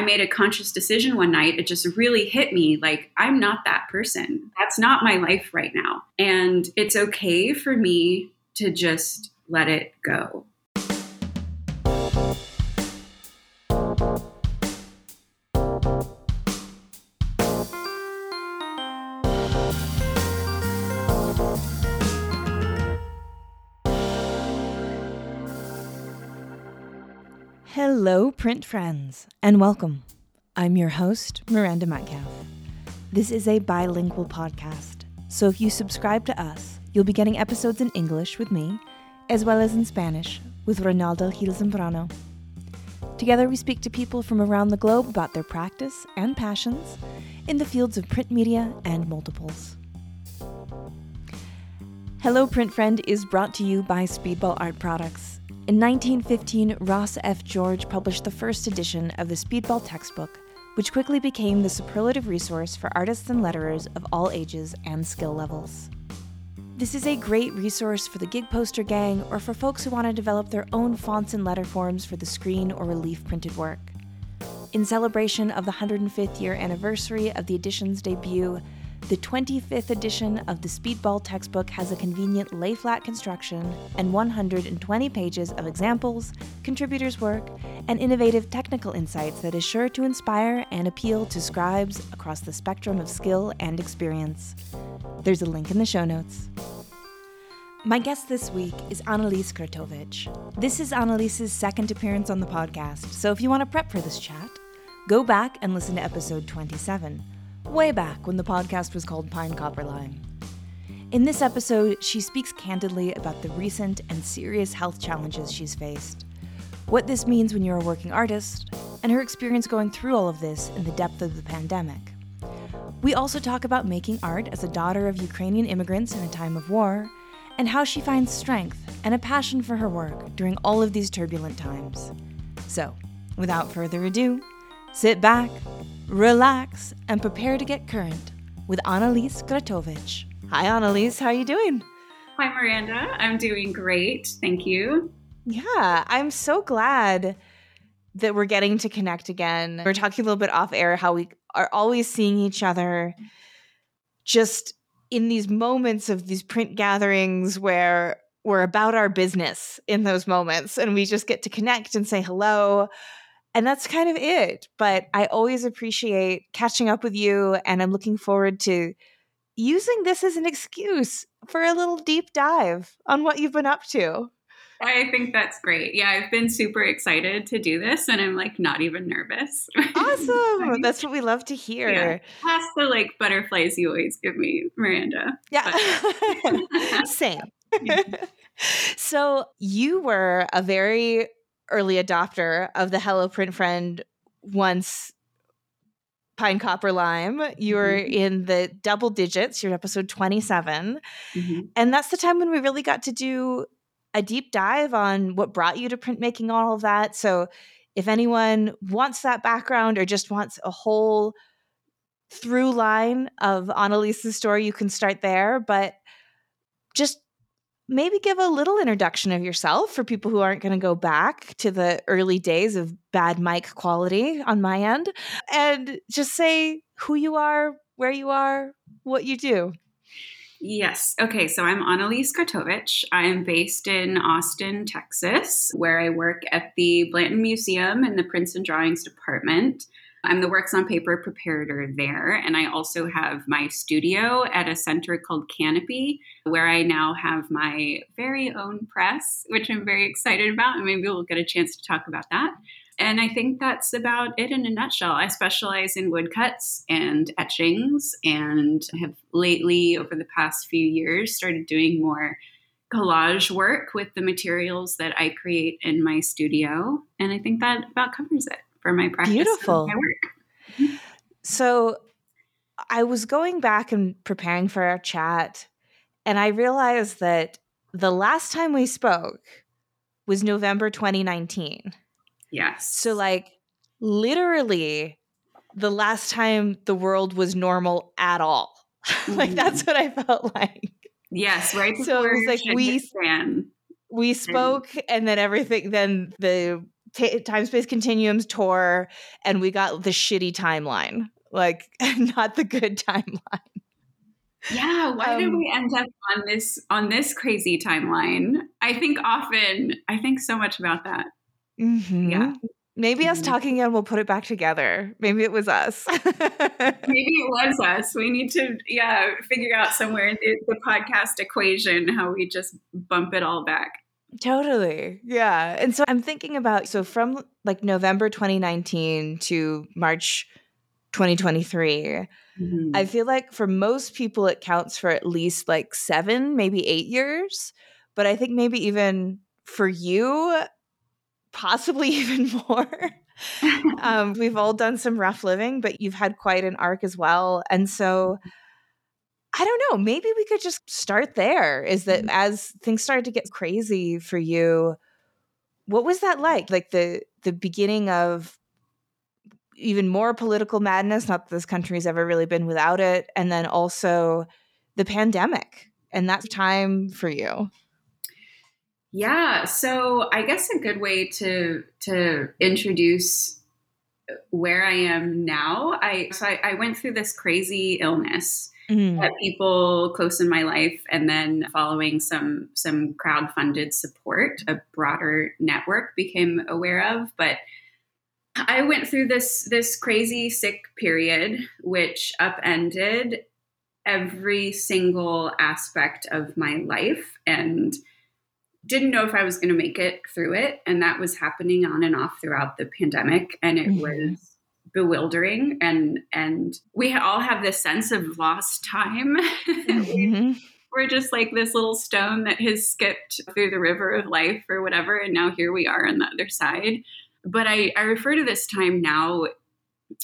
I made a conscious decision one night. It just really hit me like, I'm not that person. That's not my life right now. And it's okay for me to just let it go. Hello, print friends, and welcome. I'm your host, Miranda Metcalf. This is a bilingual podcast, so if you subscribe to us, you'll be getting episodes in English with me, as well as in Spanish with Ronaldo Gil Zambrano. Together, we speak to people from around the globe about their practice and passions in the fields of print media and multiples. Hello, Print Friend is brought to you by Speedball Art Products in 1915, Ross F. George published the first edition of the Speedball textbook, which quickly became the superlative resource for artists and letterers of all ages and skill levels. This is a great resource for the gig poster gang or for folks who want to develop their own fonts and letter forms for the screen or relief printed work. In celebration of the 105th year anniversary of the edition's debut, the 25th edition of the Speedball textbook has a convenient lay flat construction and 120 pages of examples, contributors' work, and innovative technical insights that is sure to inspire and appeal to scribes across the spectrum of skill and experience. There's a link in the show notes. My guest this week is Annalise Gratovich. This is Annalise's second appearance on the podcast, so if you want to prep for this chat, go back and listen to episode 27 way back when the podcast was called Pine Copper Lime. In this episode, she speaks candidly about the recent and serious health challenges she's faced, what this means when you're a working artist, and her experience going through all of this in the depth of the pandemic. We also talk about making art as a daughter of Ukrainian immigrants in a time of war, and how she finds strength and a passion for her work during all of these turbulent times. So, without further ado, sit back, relax, and prepare to get current with Annalise Gratovich. Hi, Annalise. How are you doing? Hi, Miranda. I'm doing great. Thank you. Yeah, I'm so glad that we're getting to connect again. We're talking a little bit off air how we are always seeing each other just in these moments of these print gatherings where we're about our business in those moments and we just get to connect and say hello and that's kind of it. But I always appreciate catching up with you, and I'm looking forward to using this as an excuse for a little deep dive on what you've been up to. I think that's great. Yeah, I've been super excited to do this and I'm like not even nervous. Awesome. that's what we love to hear. Yeah. Past the like butterflies you always give me, Miranda. Yeah. Same. so you were a very early adopter of the Hello Print Friend once Pine Copper Lime. You were mm-hmm. in the double digits. You're episode 27. Mm-hmm. And that's the time when we really got to do a deep dive on what brought you to printmaking, all of that. So if anyone wants that background or just wants a whole through line of Annalise's story, you can start there. But just maybe give a little introduction of yourself for people who aren't going to go back to the early days of bad mic quality on my end and just say who you are, where you are, what you do. Yes. Okay. So I'm Annalise Gratovich. I'm based in Austin, Texas, where I work at the Blanton Museum in the Prints and Drawings Department. I'm the Works on Paper preparator there. And I also have my studio at a center called Canopy, where I now have my very own press, which I'm very excited about. And maybe we'll get a chance to talk about that. And I think that's about it in a nutshell. I specialize in woodcuts and etchings, and have lately, over the past few years, started doing more collage work with the materials that I create in my studio. And I think that about covers it for my practice. Beautiful. My work. So I was going back and preparing for our chat, and I realized that the last time we spoke was November 2019. Yes. So, like, literally the last time the world was normal at all. Mm-hmm. like, that's what I felt like. Yes, right. So it was like we we spoke, and then everything. Then the t- time space continuums tour and we got the shitty timeline like not the good timeline. Yeah why um, did we end up on this on this crazy timeline? I think often i think so much about that. Mm-hmm. yeah. Maybe mm-hmm. us talking and we'll put it back together. Maybe it was us. Maybe it was us. We need to yeah figure out somewhere in the, the podcast equation how we just bump it all back Totally. Yeah. And so I'm thinking about so from like November 2019 to March 2023, mm-hmm. I feel like for most people it counts for at least like 7, maybe 8 years, but I think maybe even for you possibly even more. um, we've all done some rough living, but you've had quite an arc as well. And so I don't know. Maybe we could just start there. Is that mm-hmm. as things started to get crazy for you, what was that like? Like the the beginning of even more political madness, not that this country's ever really been without it, and then also the pandemic and that time for you. Yeah, so I guess a good way to to introduce where I am now. I so I, I went through this crazy illness mm-hmm. people close in my life, and then following some some crowd funded support, a broader network became aware of. But I went through this this crazy sick period, which upended every single aspect of my life and didn't know if I was going to make it through it. And that was happening on and off throughout the pandemic. And it mm-hmm. was bewildering and and we all have this sense of lost time mm-hmm. we're just like this little stone that has skipped through the river of life or whatever and now here we are on the other side but i i refer to this time now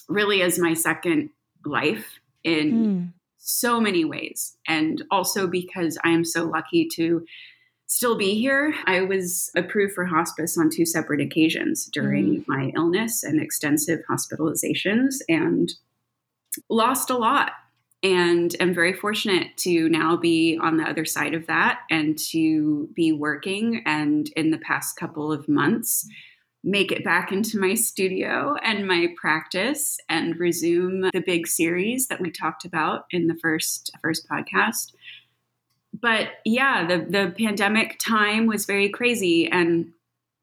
really as my second life in mm. so many ways and also because i am so lucky to still be here. I was approved for hospice on two separate occasions during mm. my illness and extensive hospitalizations and lost a lot. And am very fortunate to now be on the other side of that and to be working. And in the past couple of months, make it back into my studio and my practice and resume the big series that we talked about in the first first podcast but yeah, the the pandemic time was very crazy, and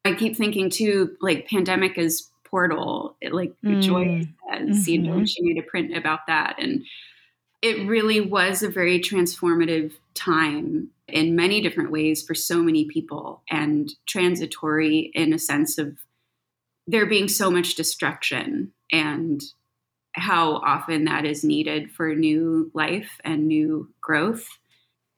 I keep thinking too, like pandemic is portal. It, like mm. Joy says, mm-hmm. you know, she made a print about that, and it really was a very transformative time in many different ways for so many people, and transitory in a sense of there being so much destruction and how often that is needed for new life and new growth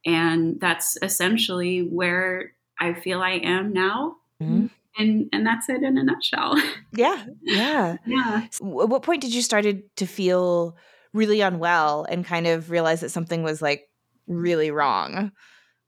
and that's essentially where I feel I am now. Mm-hmm. And and that's it in a nutshell. Yeah. Yeah. yeah. So at what point did you started to feel really unwell and kind of realize that something was like really wrong?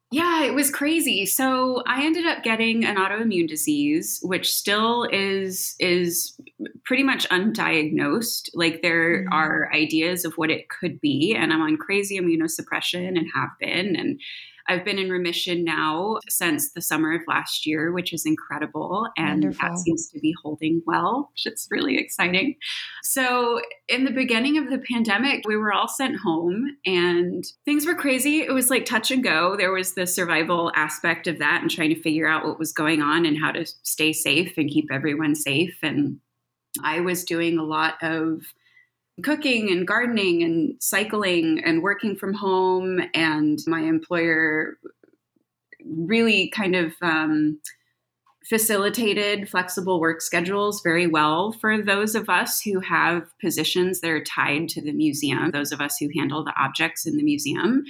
Yeah, it was crazy. So I ended up getting an autoimmune disease, which still is is pretty much undiagnosed. Like there mm-hmm. are ideas of what it could be, and I'm on crazy immunosuppression and have been, and I've been in remission now since the summer of last year, which is incredible. And Wonderful. that seems to be holding well, which is really exciting. So, in the beginning of the pandemic, we were all sent home and things were crazy. It was like touch and go. There was the survival aspect of that and trying to figure out what was going on and how to stay safe and keep everyone safe. And I was doing a lot of cooking and gardening and cycling and working from home. And my employer really kind of um, facilitated flexible work schedules very well for those of us who have positions that are tied to the museum, those of us who handle the objects in the museum.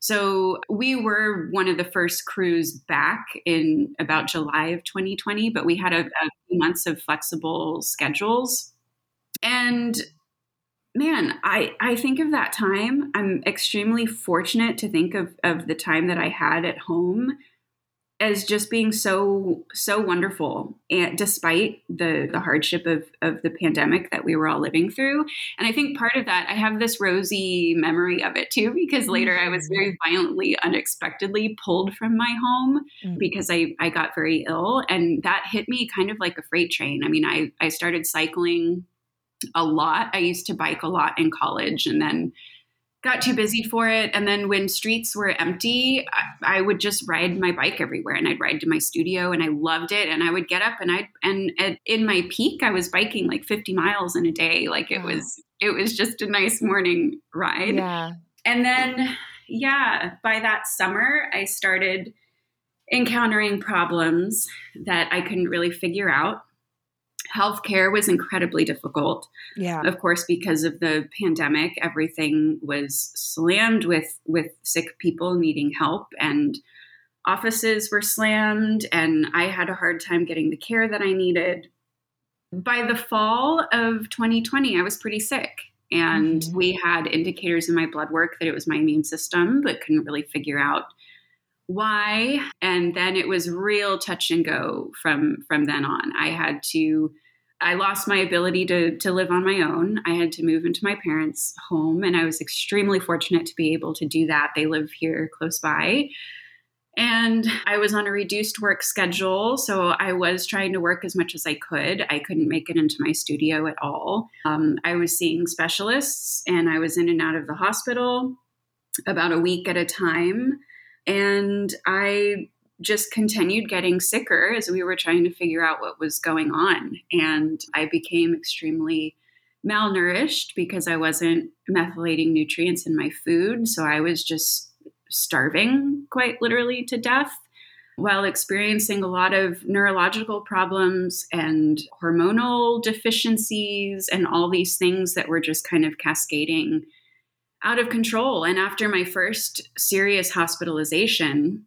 So we were one of the first crews back in about July of 2020, but we had a, a few months of flexible schedules. And man, I, I think of that time. I'm extremely fortunate to think of, of the time that I had at home as just being so so wonderful and despite the the hardship of of the pandemic that we were all living through and i think part of that i have this rosy memory of it too because later i was very mm-hmm. violently unexpectedly pulled from my home mm-hmm. because i i got very ill and that hit me kind of like a freight train i mean i i started cycling a lot i used to bike a lot in college and then got too busy for it. And then when streets were empty, I, I, would just ride my bike everywhere and I'd ride to my studio and I loved it. And I would get up and I, and at, in my peak, I was biking like 50 miles in a day. Like it was, it was just a nice morning ride. Yeah. And then, yeah, by that summer, I started encountering problems that I couldn't really figure out healthcare was incredibly difficult. Yeah. Of course, because of the pandemic, everything was slammed with with sick people needing help and offices were slammed and I had a hard time getting the care that I needed. By the fall of 2020, I was pretty sick. And mm-hmm. we had indicators in my blood work that it was my immune system, but couldn't really figure out why and then it was real touch and go from from then on i had to i lost my ability to to live on my own i had to move into my parents home and i was extremely fortunate to be able to do that they live here close by and I was on a reduced work schedule. So I was trying to work as much as I could. I couldn't make it into my studio at all. Um, I was seeing specialists and I was in and out of the hospital about a week at a time. And I just continued getting sicker as we were trying to figure out what was going on. And I became extremely malnourished because I wasn't methylating nutrients in my food. So I was just starving quite literally to death while experiencing a lot of neurological problems and hormonal deficiencies and all these things that were just kind of cascading out of control. And after my first serious hospitalization,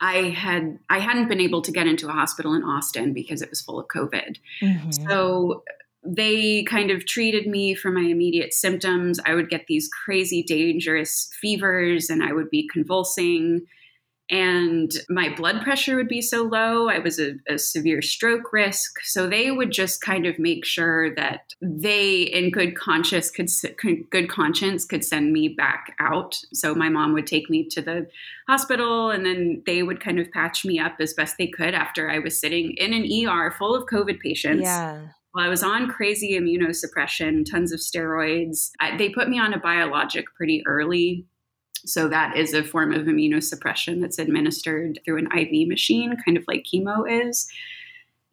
I had I hadn't been able to get into a hospital in Austin because it was full of COVID. Mm-hmm. So they kind of treated me for my immediate symptoms. I would get these crazy dangerous fevers and I would be convulsing and my blood pressure would be so low. I was a, a, severe stroke risk. So they would just kind of make sure that they, in good conscience, could good conscience, could send me back out. So my mom would take me to the hospital, and then they would kind of patch me up as best they could after I was sitting in an ER full of COVID patients. Yeah. Well, I was on crazy immunosuppression, tons of steroids. I, they put me on a biologic pretty early so that is a form of immunosuppression that's administered through an IV machine, kind of like chemo is.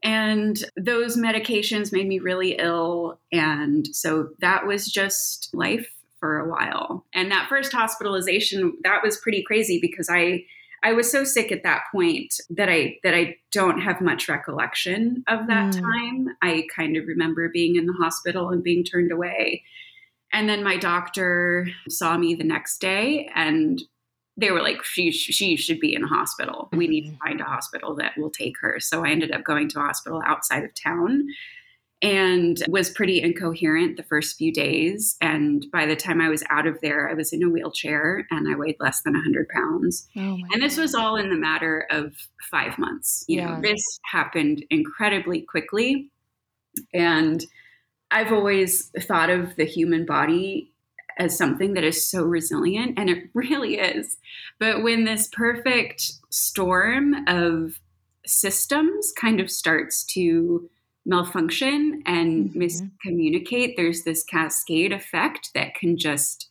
And those medications made me really ill. And so that was just life for a while. And that first hospitalization, that was pretty crazy because I I was so sick at that point that I that I don't have much recollection of that mm. time. I kind of remember being in the hospital and being turned away and then my doctor saw me the next day and they were like, she, she should be in a hospital. We need to mm-hmm. find a hospital that will take her. So I ended up going to a hospital outside of town and was pretty incoherent the first few days. And by the time I was out of there, I was in a wheelchair and I weighed less than 100 pounds. Oh and this was all in the matter of five months. You yeah. know, this happened incredibly quickly. And I've always thought of the human body as something that is so resilient, and it really is. But when this perfect storm of systems kind of starts to malfunction and mm-hmm. miscommunicate, there's this cascade effect that can just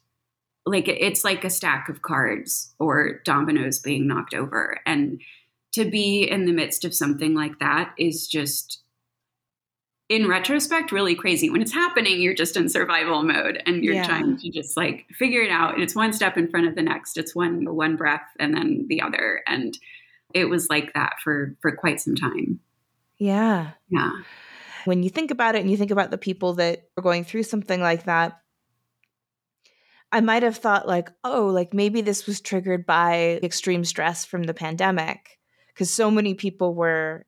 like it's like a stack of cards or dominoes being knocked over. And to be in the midst of something like that is just in retrospect really crazy. When it's happening you're just in survival mode and you're yeah. trying to just like figure it out. And it's one step in front of the next. It's one one breath and then the other. And it was like that for for quite some time. Yeah. Yeah. When you think about it and you think about the people that are going through something like that I might have thought like, oh, like maybe this was triggered by extreme stress from the pandemic. Because so many people were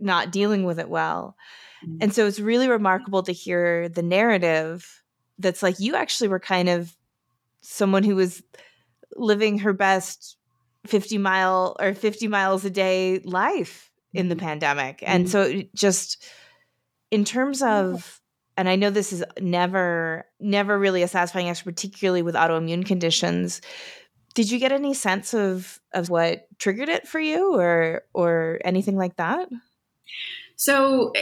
not dealing with it well. Mm-hmm. And so it's really remarkable to hear the narrative that's like you actually were kind of someone who was living her best 50 mile or 50 miles a day life in the mm-hmm. pandemic. And mm-hmm. so just in terms of and I know this is never never really a satisfying answer particularly with autoimmune conditions. Did you get any sense of of what triggered it for you or or anything like that? So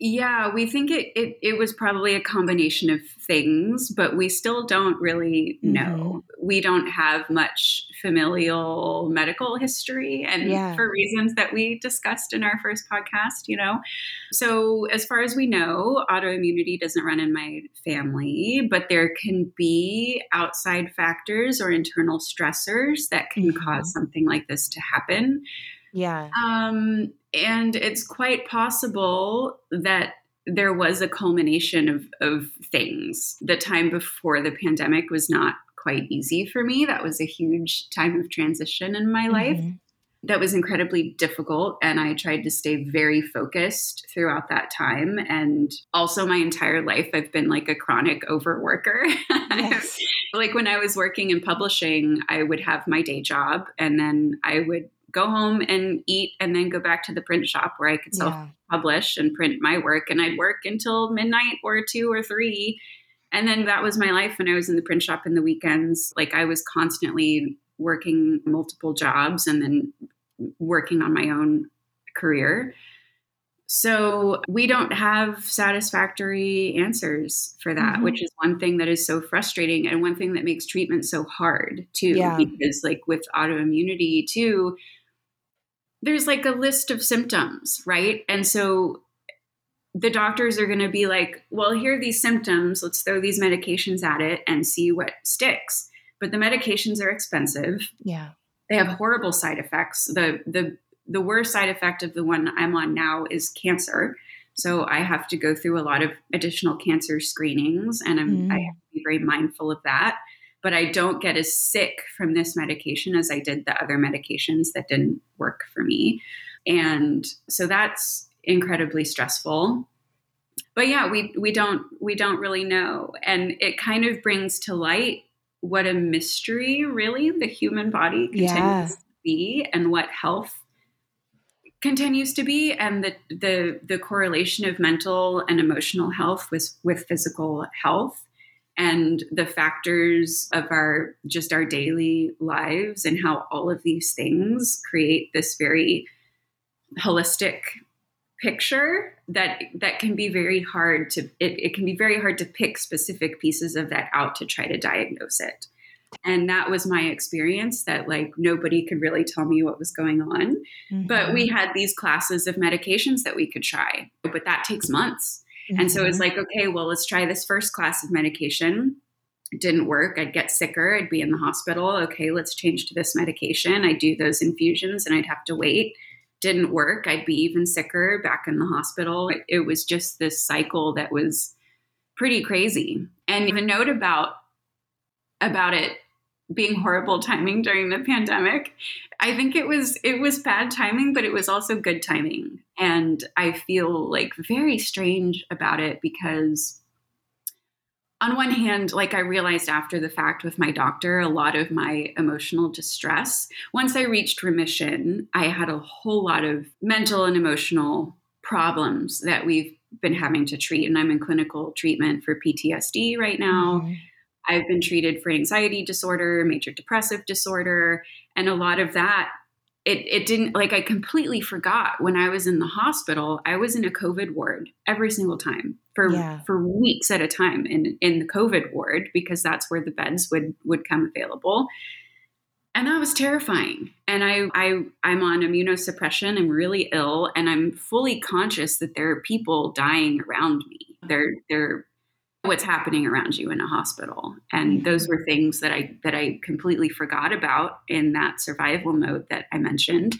yeah, we think it, it, it was probably a combination of things, but we still don't really know. Mm-hmm. We don't have much familial medical history, and yeah. for reasons that we discussed in our first podcast, you know. So, as far as we know, autoimmunity doesn't run in my family, but there can be outside factors or internal stressors that can mm-hmm. cause something like this to happen. Yeah. Um, and it's quite possible that there was a culmination of, of things. The time before the pandemic was not quite easy for me. That was a huge time of transition in my mm-hmm. life. That was incredibly difficult. And I tried to stay very focused throughout that time. And also, my entire life, I've been like a chronic overworker. Yes. like when I was working in publishing, I would have my day job and then I would go home and eat and then go back to the print shop where I could self publish and print my work. And I'd work until midnight or two or three. And then that was my life when I was in the print shop in the weekends. Like I was constantly working multiple jobs and then working on my own career. So we don't have satisfactory answers for that, mm-hmm. which is one thing that is so frustrating and one thing that makes treatment so hard too. Yeah. Because like with autoimmunity too, there's like a list of symptoms, right? And so the doctors are going to be like, well, here are these symptoms. Let's throw these medications at it and see what sticks. But the medications are expensive. Yeah. They have horrible side effects. The the the worst side effect of the one I'm on now is cancer. So I have to go through a lot of additional cancer screenings and I'm, mm. I have to be very mindful of that but I don't get as sick from this medication as I did the other medications that didn't work for me. And so that's incredibly stressful. But yeah, we we don't we don't really know and it kind of brings to light what a mystery really the human body continues yeah. to be and what health continues to be and the the the correlation of mental and emotional health with with physical health and the factors of our just our daily lives and how all of these things create this very holistic picture that that can be very hard to it, it can be very hard to pick specific pieces of that out to try to diagnose it. And that was my experience that like nobody could really tell me what was going on. Mm-hmm. but we had these classes of medications that we could try but that takes months Mm-hmm. And so it's like, okay, well, let's try this first class of medication. It didn't work. I'd get sicker. I'd be in the hospital. Okay, let's change to this medication. I'd do those infusions and I'd have to wait. Didn't work. I'd be even sicker back in the hospital. It, it was just this cycle that was pretty crazy. And a note about about it being horrible timing during the pandemic. I think it was it was bad timing, but it was also good timing. And I feel like very strange about it because on one hand, like I realized after the fact with my doctor, a lot of my emotional distress. Once I reached remission, I had a whole lot of mental and emotional problems that we've been having to treat. And I'm in clinical treatment for PTSD right now. Mm-hmm. I've been treated for anxiety disorder, major depressive disorder, and a lot of that it it didn't like I completely forgot when I was in the hospital, I was in a COVID ward every single time for yeah. for weeks at a time in in the COVID ward because that's where the beds would would come available. And that was terrifying. And I I I'm on immunosuppression, I'm really ill, and I'm fully conscious that there are people dying around me. They're they're what's happening around you in a hospital. And those were things that i that i completely forgot about in that survival mode that i mentioned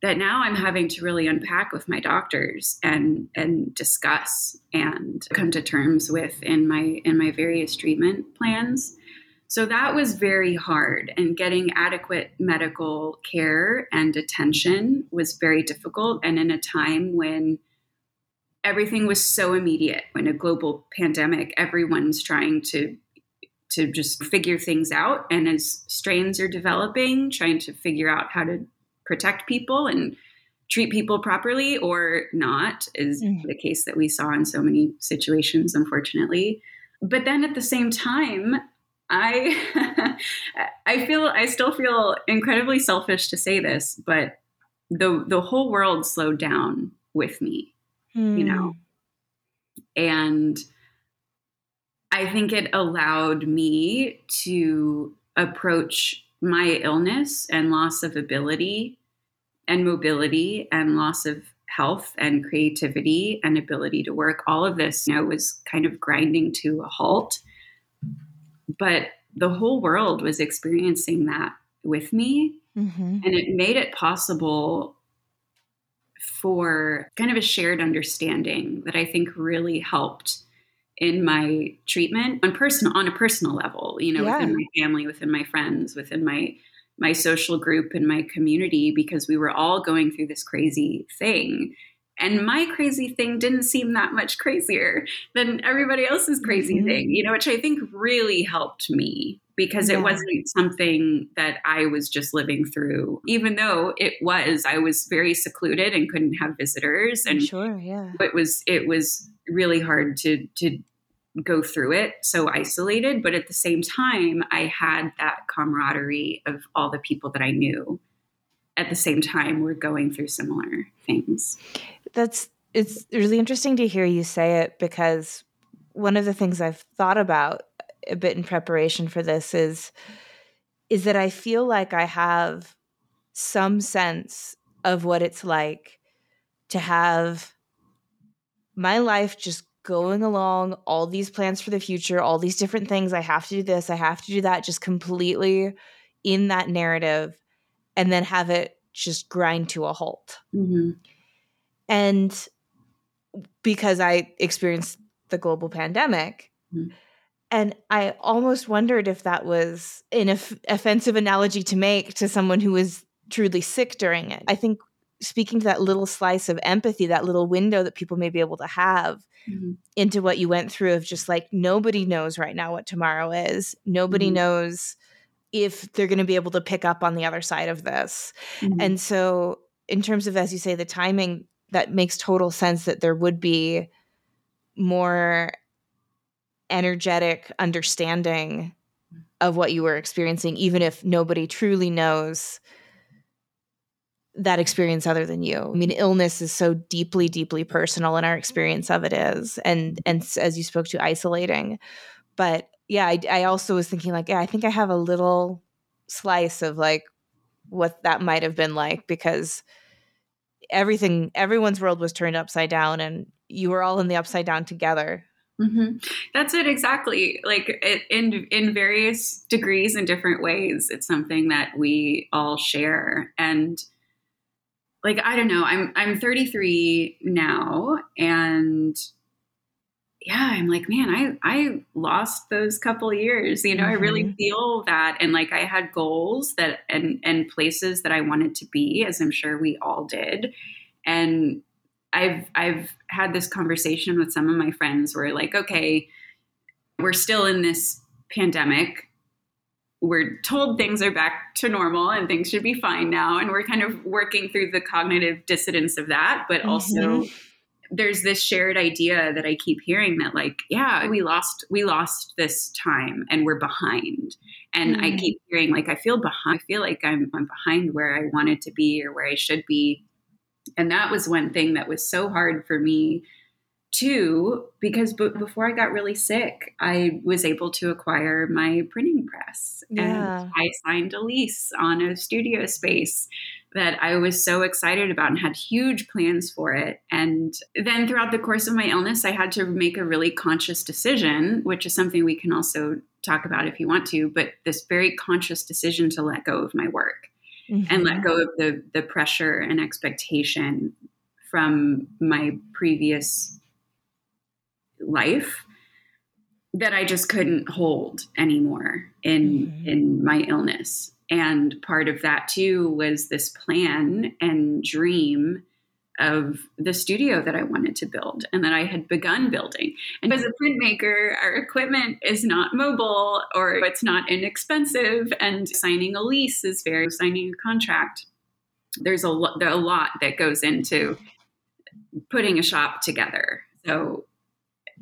that now i'm having to really unpack with my doctors and and discuss and come to terms with in my in my various treatment plans. So that was very hard and getting adequate medical care and attention was very difficult. And in a time when everything was so immediate when a global pandemic everyone's trying to to just figure things out. And as strains are developing, trying to figure out how to protect people and treat people properly or not is mm. the case that we saw in so many situations, unfortunately. But then at the same time, I I feel I still feel incredibly selfish to say this, but the the whole world slowed down with me, mm. you know. Hmm. And I think it allowed me to approach my illness and loss of ability and mobility and loss of health and creativity and ability to work. All of this, you know, was kind of grinding to a halt. But the whole world was experiencing that with me. Mm-hmm. And it made it possible for kind of a shared understanding that I think really helped in my treatment on personal on a personal level you know yeah. within my family within my friends within my my social group and my community because we were all going through this crazy thing and my crazy thing didn't seem that much crazier than everybody else's crazy mm-hmm. thing you know which i think really helped me because yeah. it wasn't something that i was just living through. Even though it was i was very secluded and couldn't have visitors and sure yeah. it was it was really hard to to go through it so isolated but at the same time i had that camaraderie of all the people that i knew at the same time were going through similar things. That's it's really interesting to hear you say it because one of the things i've thought about a bit in preparation for this is is that i feel like i have some sense of what it's like to have my life just going along, all these plans for the future, all these different things. I have to do this, I have to do that, just completely in that narrative, and then have it just grind to a halt. Mm-hmm. And because I experienced the global pandemic, mm-hmm. And I almost wondered if that was an off- offensive analogy to make to someone who was truly sick during it. I think speaking to that little slice of empathy, that little window that people may be able to have mm-hmm. into what you went through of just like nobody knows right now what tomorrow is. Nobody mm-hmm. knows if they're going to be able to pick up on the other side of this. Mm-hmm. And so, in terms of, as you say, the timing, that makes total sense that there would be more energetic understanding of what you were experiencing, even if nobody truly knows that experience other than you. I mean, illness is so deeply, deeply personal, and our experience of it is, and and as you spoke to, isolating. But yeah, I, I also was thinking like, yeah, I think I have a little slice of like what that might have been like because everything, everyone's world was turned upside down, and you were all in the upside down together. Mm-hmm. That's it exactly. Like it, in in various degrees and different ways, it's something that we all share, and like I don't know, I'm I'm 33 now and yeah, I'm like, man, I I lost those couple years. You know, mm-hmm. I really mm-hmm. feel that and like I had goals that and and places that I wanted to be as I'm sure we all did. And I've I've had this conversation with some of my friends where like, okay, we're still in this pandemic we're told things are back to normal and things should be fine now and we're kind of working through the cognitive dissonance of that but also mm-hmm. there's this shared idea that i keep hearing that like yeah we lost we lost this time and we're behind and mm-hmm. i keep hearing like i feel behind i feel like I'm, I'm behind where i wanted to be or where i should be and that was one thing that was so hard for me too, because b- mm-hmm. before I got really sick, I was able to acquire my printing press. Yeah. And I signed a lease on a studio space that I was so excited about and had huge plans for it. And then throughout the course of my illness, I had to make a really conscious decision, which is something we can also talk about if you want to, but this very conscious decision to let go of my work. Mm-hmm. and let mm-hmm. go of the the pressure and expectation from my previous life that I just couldn't hold anymore in mm-hmm. in my illness. And part of that too was this plan and dream of the studio that I wanted to build and that I had begun building. And as a printmaker, our equipment is not mobile or it's not inexpensive, and signing a lease is very signing a contract. There's a, lo- there a lot that goes into putting a shop together. So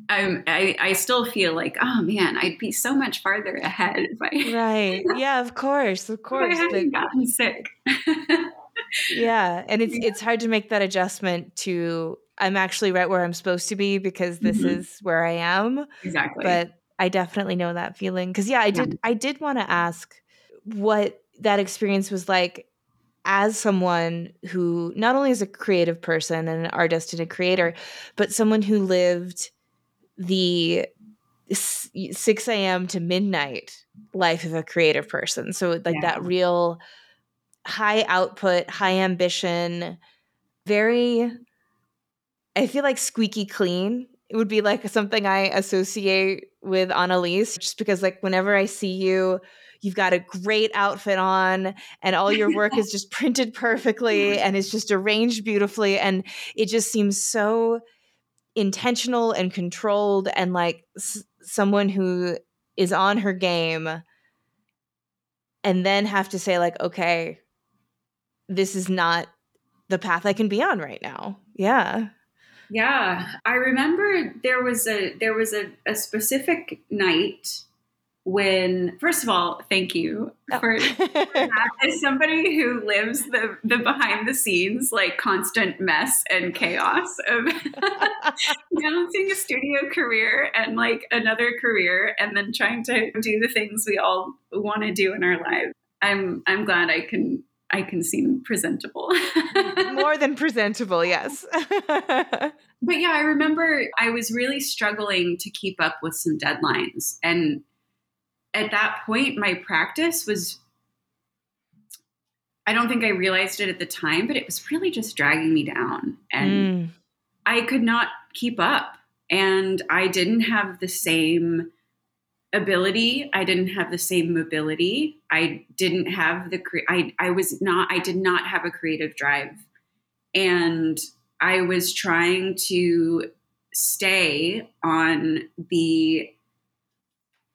I'm, I, I still feel like, oh man, I'd be so much farther ahead if I. Right. Yeah, of course. Of course. I hadn't gotten sick. yeah. And it's, yeah. it's hard to make that adjustment to, I'm actually right where I'm supposed to be because this mm-hmm. is where I am. Exactly. But I definitely know that feeling. Cause yeah, I did, yeah. I did want to ask what that experience was like as someone who not only is a creative person and an artist and a creator, but someone who lived the 6 a.m. to midnight life of a creative person. So, like yeah. that real high output, high ambition, very, I feel like squeaky clean. It would be like something I associate with Annalise, just because, like, whenever I see you, you've got a great outfit on and all your work is just printed perfectly and it's just arranged beautifully and it just seems so intentional and controlled and like s- someone who is on her game and then have to say like okay this is not the path i can be on right now. Yeah. Yeah. I remember there was a there was a, a specific night when first of all thank you oh. for, for that. As somebody who lives the the behind the scenes like constant mess and chaos of balancing a studio career and like another career and then trying to do the things we all want to do in our lives i'm i'm glad i can i can seem presentable more than presentable yes but yeah i remember i was really struggling to keep up with some deadlines and at that point, my practice was, I don't think I realized it at the time, but it was really just dragging me down. And mm. I could not keep up. And I didn't have the same ability. I didn't have the same mobility. I didn't have the, cre- I, I was not, I did not have a creative drive. And I was trying to stay on the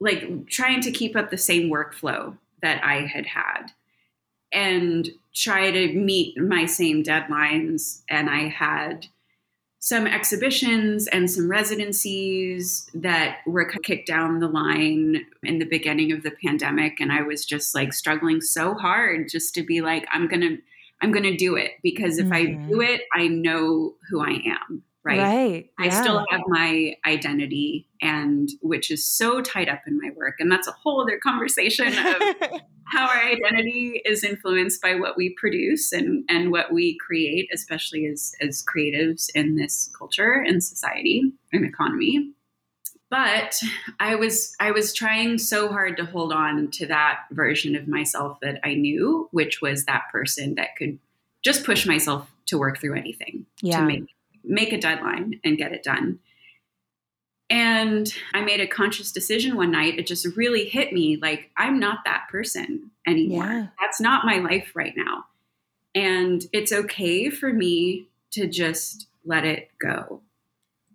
like trying to keep up the same workflow that I had had and try to meet my same deadlines. And I had some exhibitions and some residencies that were kicked down the line in the beginning of the pandemic. And I was just like struggling so hard just to be like, I'm going to. I'm going to do it because if mm-hmm. I do it, I know who I am right? Right. I still have my identity and which is so tied up in my work. And that's a whole other conversation of how our identity is influenced by what we produce and, and what we create, especially as, as creatives in this culture and society and economy. But I was I was trying so hard to hold on to that version of myself that I knew, which was that person that could just push myself to work through anything yeah. to make make a deadline and get it done. And I made a conscious decision one night. It just really hit me like, I'm not that person anymore. Yeah. That's not my life right now. And it's okay for me to just let it go.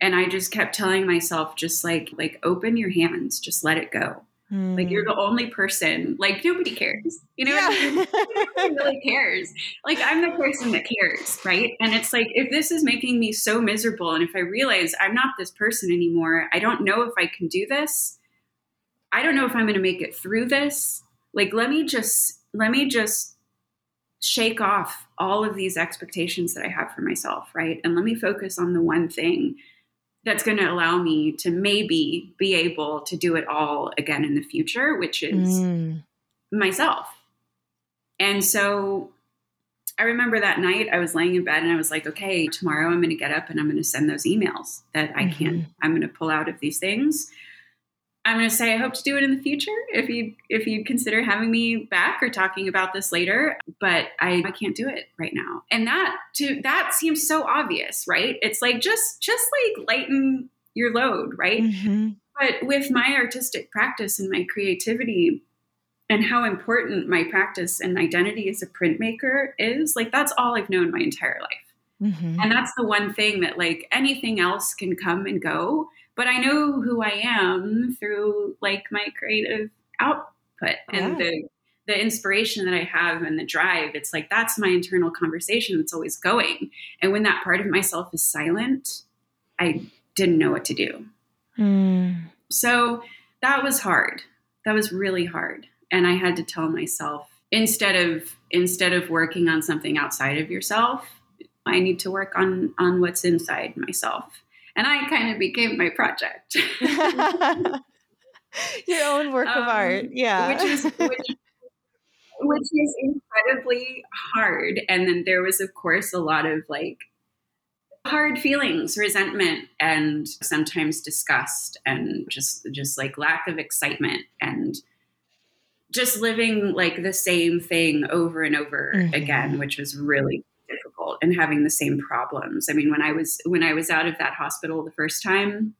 And I just kept telling myself, just like, like open your hands, just let it go. Mm. Like you're the only person. Like nobody cares. You know, yeah. nobody really cares. Like I'm the person that cares, right? And it's like if this is making me so miserable, and if I realize I'm not this person anymore, I don't know if I can do this. I don't know if I'm going to make it through this. Like let me just let me just shake off all of these expectations that I have for myself, right? And let me focus on the one thing that's going to allow me to maybe be able to do it all again in the future, which is mm. myself. And so I remember that night I was laying in bed and I was like, okay, tomorrow I'm going to get up and I'm going to send those emails that I mm-hmm. can. I'm going to pull out of these things. I'm going to say I hope to do it in the future if you if you consider having me back or talking about this later, but I, I can't do it right now. And that to that seems so obvious, right? It's like just just like lighten your load, right? Mm-hmm. But with my artistic practice and my creativity and how important my practice and identity as a printmaker is, like that's all I've known my entire life. Mm-hmm. And that's the one thing that, like, anything else can come and go, but I know who I am through like my creative output and the the inspiration that I have and the drive. It's like that's my internal conversation that's always going. And when that part of myself is silent, I didn't know what to do. Mm. So that was hard. That was really hard. And I had to tell myself instead of instead of working on something outside of yourself, I need to work on on what's inside myself. And I kind of became my project. Your own work um, of art. Yeah. Which is which, which is incredibly hard. And then there was of course a lot of like hard feelings resentment and sometimes disgust and just just like lack of excitement and just living like the same thing over and over mm-hmm. again which was really difficult and having the same problems i mean when i was when i was out of that hospital the first time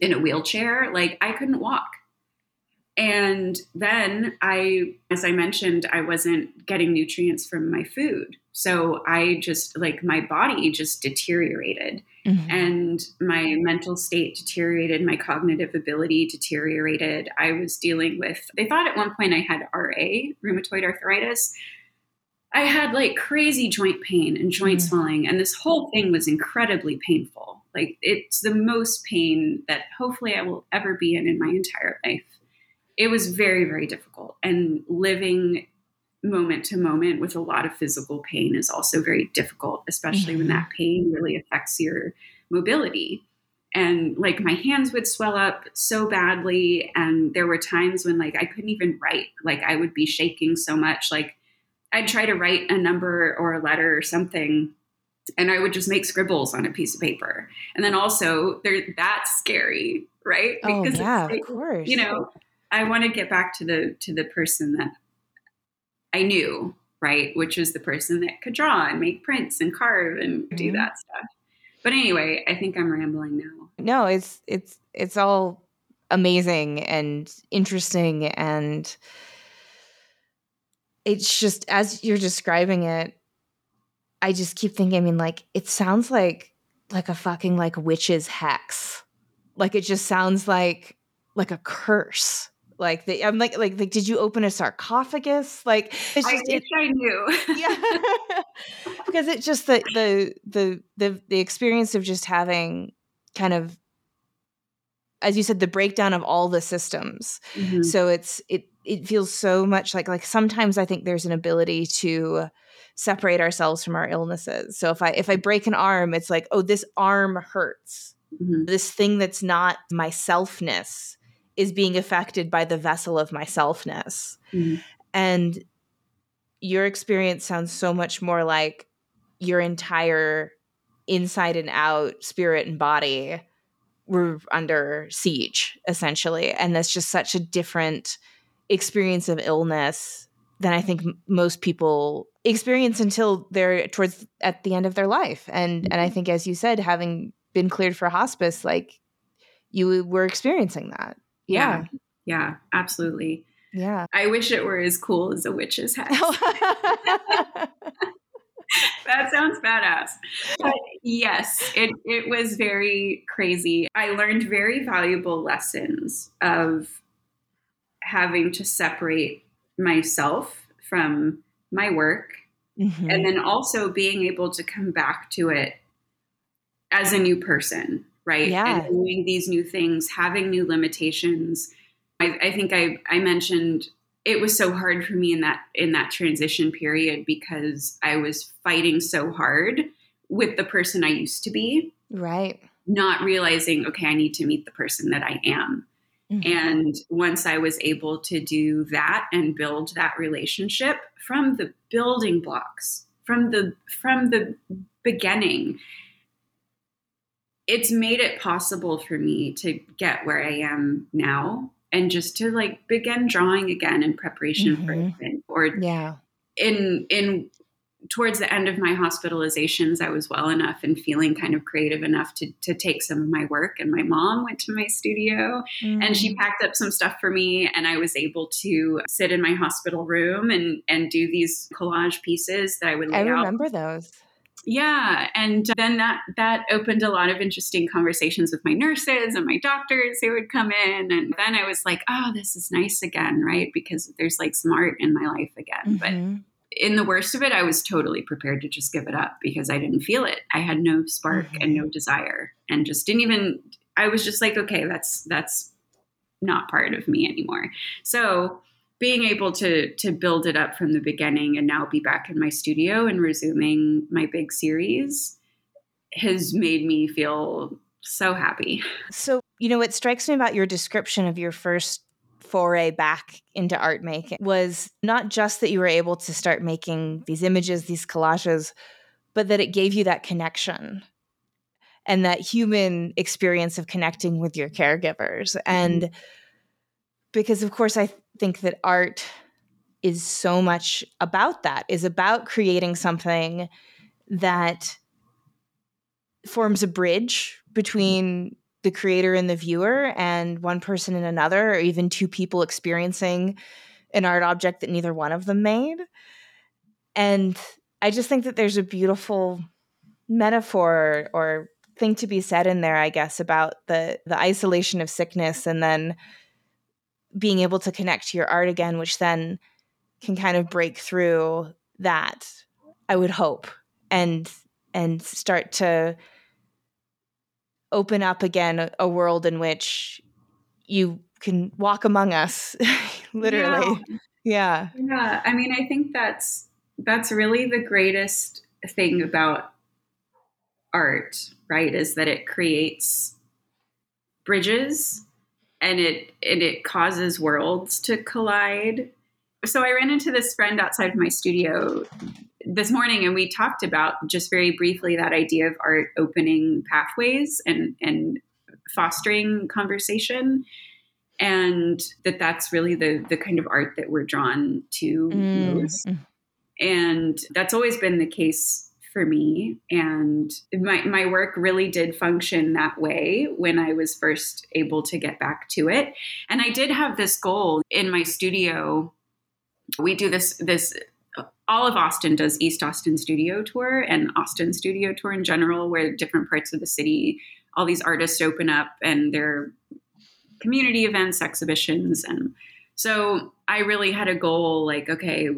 in a wheelchair like i couldn't walk and then I, as I mentioned, I wasn't getting nutrients from my food. So I just, like, my body just deteriorated. Mm-hmm. And my mental state deteriorated. My cognitive ability deteriorated. I was dealing with, they thought at one point I had RA, rheumatoid arthritis. I had like crazy joint pain and joint mm-hmm. swelling. And this whole thing was incredibly painful. Like, it's the most pain that hopefully I will ever be in in my entire life it was very, very difficult. And living moment to moment with a lot of physical pain is also very difficult, especially mm-hmm. when that pain really affects your mobility. And like my hands would swell up so badly. And there were times when like I couldn't even write, like I would be shaking so much. Like I'd try to write a number or a letter or something and I would just make scribbles on a piece of paper. And then also there that's scary, right? Oh, because yeah, of course. You know, I want to get back to the to the person that I knew, right? Which was the person that could draw and make prints and carve and mm-hmm. do that stuff. But anyway, I think I'm rambling now. No, it's it's it's all amazing and interesting and it's just as you're describing it I just keep thinking I mean like it sounds like like a fucking like witch's hex. Like it just sounds like like a curse like the, I'm like, like, like, did you open a sarcophagus? Like, it's just, I wish I knew. yeah, because it's just the, the the the the experience of just having kind of, as you said, the breakdown of all the systems. Mm-hmm. So it's it it feels so much like like sometimes I think there's an ability to separate ourselves from our illnesses. So if I if I break an arm, it's like, oh, this arm hurts. Mm-hmm. This thing that's not my selfness is being affected by the vessel of my selfness. Mm-hmm. And your experience sounds so much more like your entire inside and out spirit and body were under siege essentially and that's just such a different experience of illness than i think most people experience until they're towards at the end of their life and and i mm-hmm. think as you said having been cleared for hospice like you were experiencing that yeah. Yeah, absolutely. Yeah. I wish it were as cool as a witch's hat. that sounds badass. But yes, it, it was very crazy. I learned very valuable lessons of having to separate myself from my work mm-hmm. and then also being able to come back to it as a new person right? Yeah. And doing these new things, having new limitations. I, I think I, I mentioned it was so hard for me in that in that transition period because I was fighting so hard with the person I used to be. Right. Not realizing, okay, I need to meet the person that I am. Mm-hmm. And once I was able to do that and build that relationship from the building blocks, from the from the beginning, it's made it possible for me to get where I am now and just to like begin drawing again in preparation mm-hmm. for it or yeah in in towards the end of my hospitalizations i was well enough and feeling kind of creative enough to, to take some of my work and my mom went to my studio mm-hmm. and she mm. packed up some stuff for me and i was able to sit in my hospital room and and do these collage pieces that i would i remember out. those yeah and then that that opened a lot of interesting conversations with my nurses and my doctors who would come in and then i was like oh this is nice again right because there's like some art in my life again mm-hmm. but in the worst of it i was totally prepared to just give it up because i didn't feel it i had no spark mm-hmm. and no desire and just didn't even i was just like okay that's that's not part of me anymore so being able to to build it up from the beginning and now be back in my studio and resuming my big series has made me feel so happy. So, you know, what strikes me about your description of your first foray back into art making was not just that you were able to start making these images, these collages, but that it gave you that connection and that human experience of connecting with your caregivers. Mm-hmm. And because, of course, I think that art is so much about that, is about creating something that forms a bridge between the creator and the viewer and one person and another or even two people experiencing an art object that neither one of them made. And i just think that there's a beautiful metaphor or thing to be said in there i guess about the the isolation of sickness and then being able to connect to your art again, which then can kind of break through that, I would hope, and and start to open up again a world in which you can walk among us literally yeah. yeah yeah i mean i think that's that's really the greatest thing about art right is that it creates bridges and it and it causes worlds to collide. So I ran into this friend outside of my studio this morning and we talked about just very briefly that idea of art opening pathways and and fostering conversation and that that's really the the kind of art that we're drawn to mm. and that's always been the case for me. And my, my work really did function that way when I was first able to get back to it. And I did have this goal in my studio. We do this, this, all of Austin does East Austin Studio Tour and Austin Studio Tour in general, where different parts of the city, all these artists open up and their community events, exhibitions. And so I really had a goal like, okay,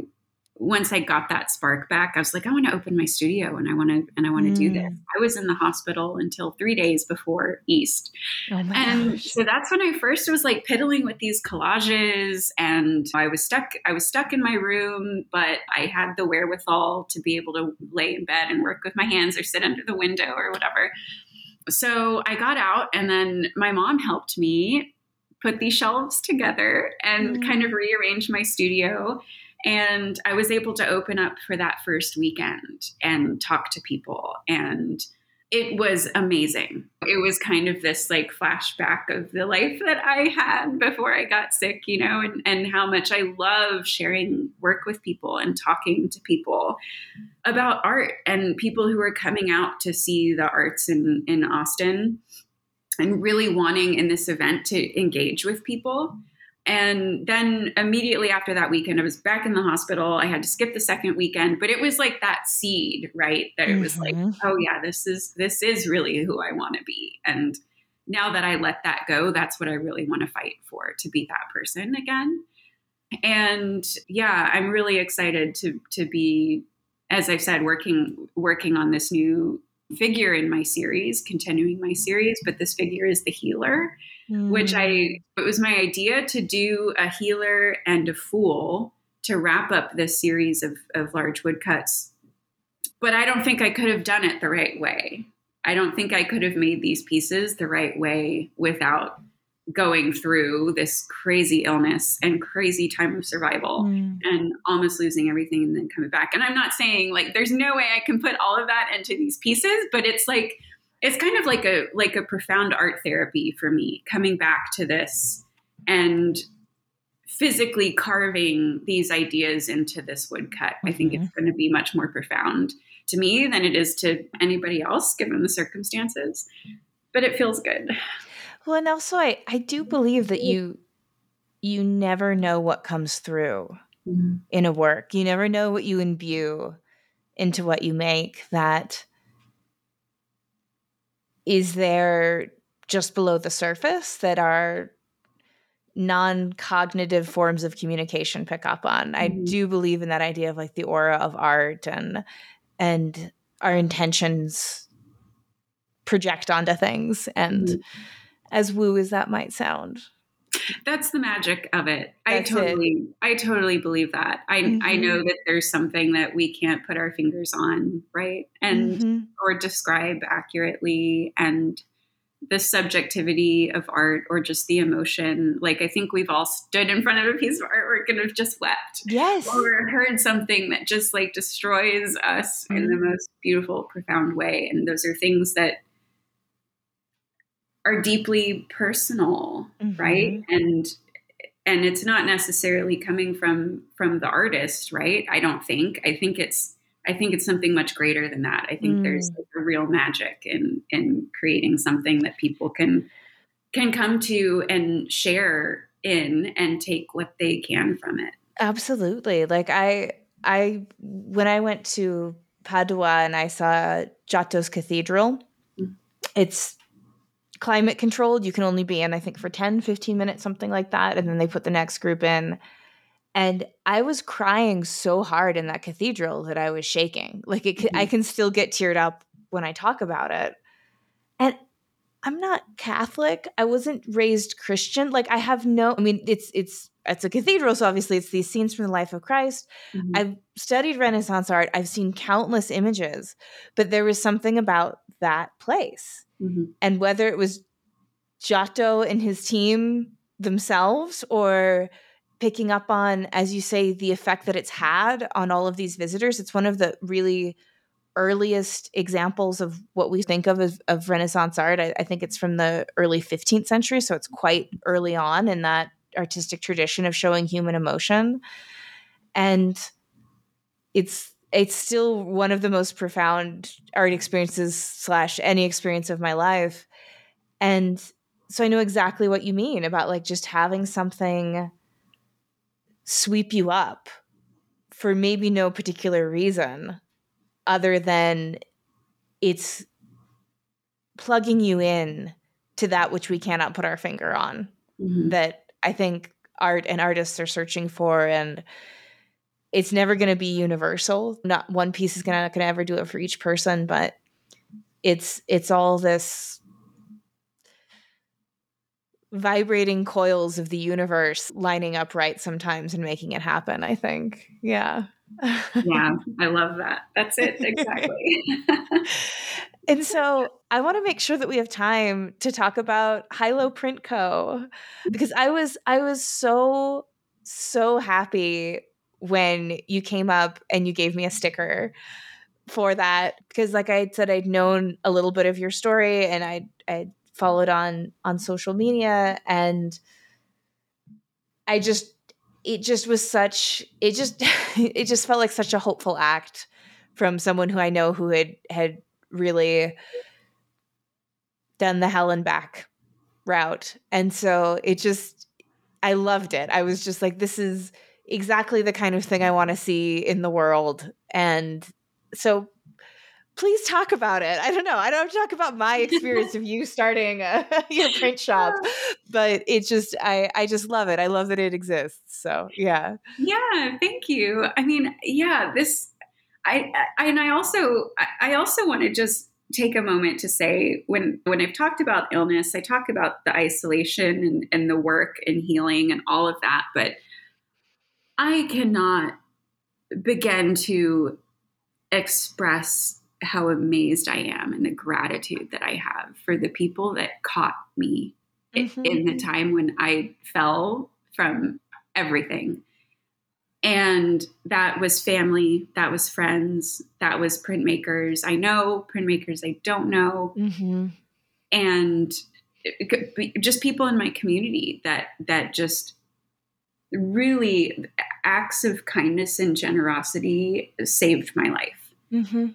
once I got that spark back, I was like, I want to open my studio and I want to and I want to mm. do this. I was in the hospital until three days before East. Oh and gosh. so that's when I first was like piddling with these collages and I was stuck, I was stuck in my room, but I had the wherewithal to be able to lay in bed and work with my hands or sit under the window or whatever. So I got out and then my mom helped me put these shelves together and mm. kind of rearrange my studio and I was able to open up for that first weekend and talk to people. And it was amazing. It was kind of this like flashback of the life that I had before I got sick, you know, and, and how much I love sharing work with people and talking to people about art and people who are coming out to see the arts in, in Austin and really wanting in this event to engage with people and then immediately after that weekend, I was back in the hospital. I had to skip the second weekend, but it was like that seed, right? That it was mm-hmm. like, oh yeah, this is this is really who I want to be. And now that I let that go, that's what I really want to fight for to be that person again. And yeah, I'm really excited to to be, as I've said, working working on this new figure in my series, continuing my series, but this figure is the healer, mm. which I, mm. it was my idea to do a healer and a fool to wrap up this series of, of large woodcuts. But I don't think I could have done it the right way. I don't think I could have made these pieces the right way without going through this crazy illness and crazy time of survival mm. and almost losing everything and then coming back. And I'm not saying like there's no way I can put all of that into these pieces, but it's like it's kind of like a like a profound art therapy for me coming back to this and physically carving these ideas into this woodcut. Mm-hmm. I think it's mm-hmm. going to be much more profound to me than it is to anybody else given the circumstances. But it feels good. Well, and also I I do believe that you you never know what comes through mm-hmm. in a work. You never know what you imbue into what you make that is there just below the surface that are non-cognitive forms of communication pick up on. Mm-hmm. I do believe in that idea of like the aura of art and and our intentions project onto things and mm-hmm. as woo as that might sound that's the magic of it that's i totally it. i totally believe that i mm-hmm. i know that there's something that we can't put our fingers on right and mm-hmm. or describe accurately and the subjectivity of art or just the emotion. Like I think we've all stood in front of a piece of artwork and have just wept. Yes. Or heard something that just like destroys us mm-hmm. in the most beautiful, profound way. And those are things that are deeply personal, mm-hmm. right? And and it's not necessarily coming from from the artist, right? I don't think. I think it's I think it's something much greater than that. I think mm. there's like a real magic in in creating something that people can can come to and share in and take what they can from it. Absolutely. Like I I when I went to Padua and I saw Giotto's cathedral, mm. it's climate controlled. You can only be in I think for 10 15 minutes something like that and then they put the next group in and I was crying so hard in that cathedral that I was shaking. Like it, mm-hmm. I can still get teared up when I talk about it. And I'm not Catholic. I wasn't raised Christian. Like I have no. I mean, it's it's it's a cathedral, so obviously it's these scenes from the life of Christ. Mm-hmm. I've studied Renaissance art. I've seen countless images, but there was something about that place, mm-hmm. and whether it was Giotto and his team themselves or picking up on, as you say, the effect that it's had on all of these visitors. It's one of the really earliest examples of what we think of as of Renaissance art. I, I, think it's from the early 15th century, so it's quite early on in that artistic tradition of showing human emotion. And it's it's still one of the most profound art experiences slash any experience of my life. And so I know exactly what you mean about like just having something sweep you up for maybe no particular reason other than it's plugging you in to that which we cannot put our finger on mm-hmm. that i think art and artists are searching for and it's never going to be universal not one piece is going to ever do it for each person but it's it's all this vibrating coils of the universe lining up right sometimes and making it happen, I think. Yeah. yeah, I love that. That's it, exactly. and so I want to make sure that we have time to talk about Hilo Print Co. because I was I was so so happy when you came up and you gave me a sticker for that because like I said I'd known a little bit of your story and I I followed on on social media and I just it just was such it just it just felt like such a hopeful act from someone who I know who had had really done the hell and back route. And so it just I loved it. I was just like this is exactly the kind of thing I want to see in the world. And so please talk about it. I don't know. I don't talk about my experience of you starting a, your print shop, but it just I I just love it. I love that it exists. So yeah. Yeah, thank you. I mean, yeah, this I, I and I also I also want to just take a moment to say when when I've talked about illness, I talk about the isolation and, and the work and healing and all of that, but I cannot begin to express how amazed I am and the gratitude that I have for the people that caught me mm-hmm. in the time when I fell from everything. And that was family, that was friends, that was printmakers I know, printmakers I don't know. Mm-hmm. And just people in my community that that just really acts of kindness and generosity saved my life. Mm-hmm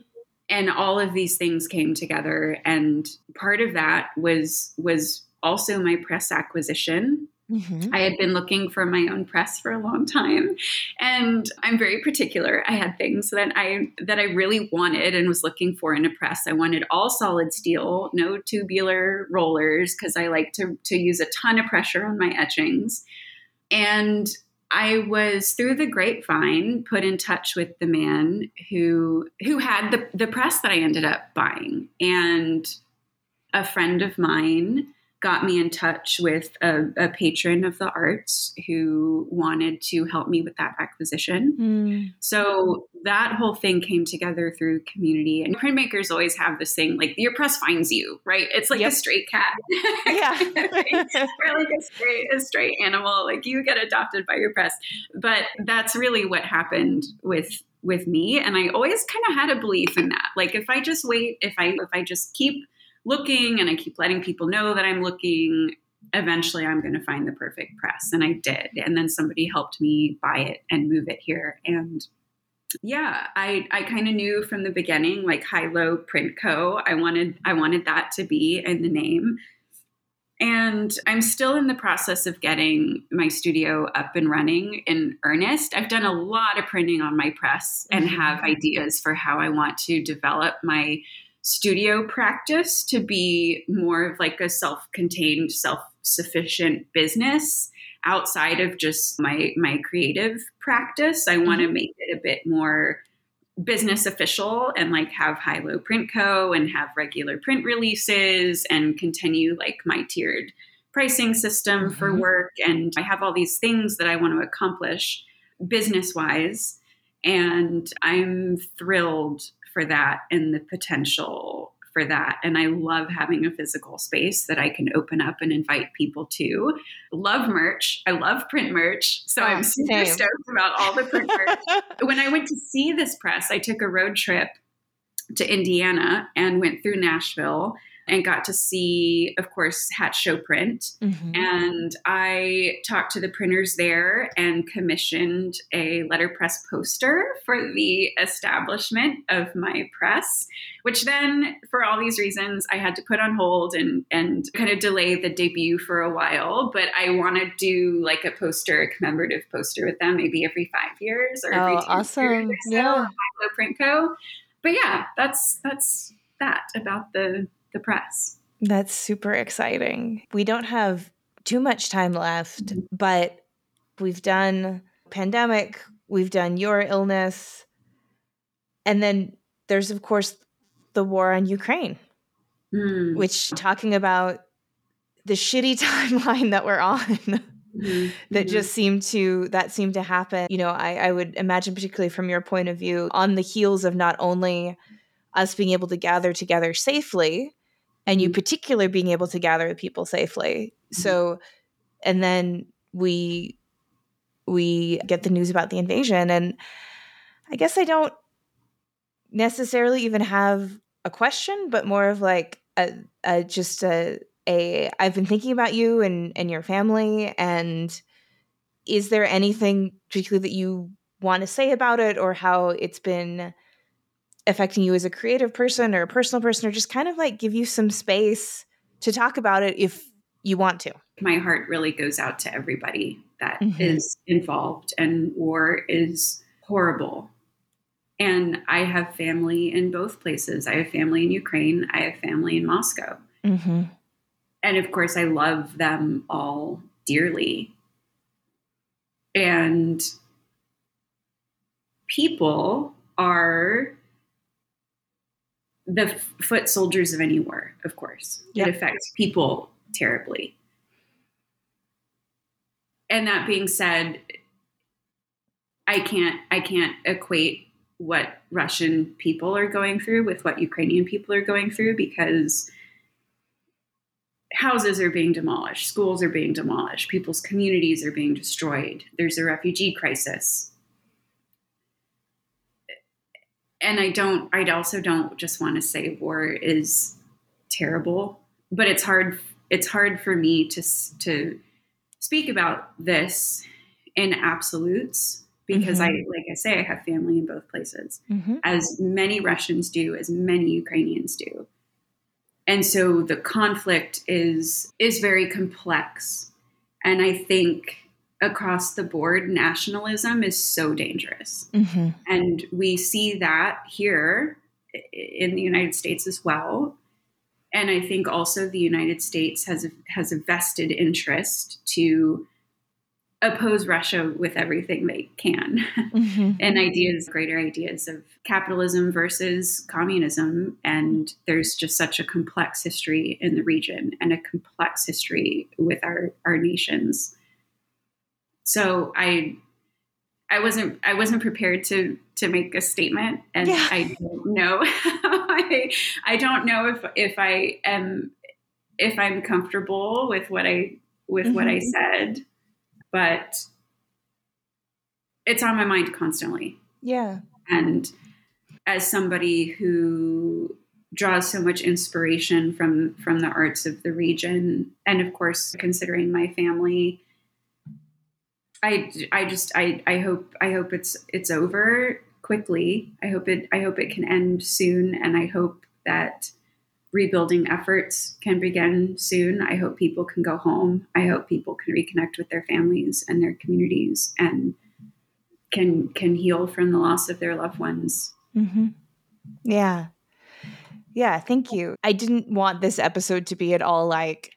and all of these things came together and part of that was was also my press acquisition Mm-hmm. I had been looking for my own press for a long time and I'm very particular. I had things that I that I really wanted and was looking for in a press. I wanted all solid steel, no tubular rollers because I like to to use a ton of pressure on my etchings. And I was through the grapevine put in touch with the man who who had the the press that I ended up buying. And a friend of mine got me in touch with a, a, patron of the arts who wanted to help me with that acquisition. Mm. So that whole thing came together through community. And printmakers always have this thing like your press finds you, right? It's like yep. a straight cat. Yeah. or like a straight, a straight animal. Like you get adopted by your press. But that's really what happened with with me. And I always kind of had a belief in that. Like if I just wait, if I if I just keep looking and I keep letting people know that I'm looking, eventually I'm going to find the perfect press. And I did. And then somebody helped me buy it and move it here. And yeah, I, I kind of knew from the beginning, like high low print co. I wanted I wanted that to be in the name. And I'm still in the process of getting my studio up and running in earnest. I've done a lot of printing on my press and mm-hmm. have ideas for how I want to develop my studio practice to be more of like a self-contained self-sufficient business outside of just my my creative practice i want to mm-hmm. make it a bit more business official and like have high low print co and have regular print releases and continue like my tiered pricing system mm-hmm. for work and i have all these things that i want to accomplish business wise and i'm thrilled for that and the potential for that. And I love having a physical space that I can open up and invite people to. Love merch. I love print merch. So oh, I'm super same. stoked about all the print merch. when I went to see this press, I took a road trip to Indiana and went through Nashville and got to see, of course, Hatch Show Print. Mm-hmm. And I talked to the printers there and commissioned a letterpress poster for the establishment of my press, which then, for all these reasons, I had to put on hold and, and kind of delay the debut for a while. But I want to do like a poster, a commemorative poster with them, maybe every five years or every oh, awesome. years. So, yeah. Print Co. But yeah, that's that's that about the the press. That's super exciting. We don't have too much time left, mm-hmm. but we've done pandemic, we've done your illness, and then there's of course the war on Ukraine. Mm. Which talking about the shitty timeline that we're on mm-hmm. that mm-hmm. just seemed to that seemed to happen you know I, I would imagine particularly from your point of view on the heels of not only us being able to gather together safely and you particularly being able to gather the people safely mm-hmm. so and then we we get the news about the invasion and i guess i don't necessarily even have a question but more of like a, a just a a i've been thinking about you and and your family and is there anything particularly that you want to say about it or how it's been affecting you as a creative person or a personal person, or just kind of like give you some space to talk about it if you want to. My heart really goes out to everybody that mm-hmm. is involved, and war is horrible. And I have family in both places. I have family in Ukraine, I have family in Moscow. Mm-hmm. And of course, I love them all dearly. And people are the foot soldiers of any war, of course. Yep. It affects people terribly. And that being said, I can't I can't equate what Russian people are going through with what Ukrainian people are going through because houses are being demolished, schools are being demolished, people's communities are being destroyed. There's a refugee crisis and I don't, I also don't just want to say war is terrible, but it's hard, it's hard for me to, to speak about this in absolutes because mm-hmm. I, like I say, I have family in both places, mm-hmm. as many Russians do, as many Ukrainians do. And so the conflict is is very complex And I think across the board, nationalism is so dangerous. Mm-hmm. And we see that here in the United States as well. And I think also the United States has a, has a vested interest to oppose Russia with everything they can. Mm-hmm. and ideas, greater ideas of capitalism versus communism. And there's just such a complex history in the region and a complex history with our, our nations. So I I wasn't I wasn't prepared to to make a statement and yeah. I don't know I, I don't know if if I am if I'm comfortable with what I with mm-hmm. what I mm-hmm. said but it's on my mind constantly. Yeah. And as somebody who draws so much inspiration from from the arts of the region and of course considering my family I I just I I hope I hope it's it's over quickly. I hope it I hope it can end soon and I hope that rebuilding efforts can begin soon. I hope people can go home. I hope people can reconnect with their families and their communities and can can heal from the loss of their loved ones. Mm-hmm. Yeah, yeah. Thank you. I didn't want this episode to be at all like,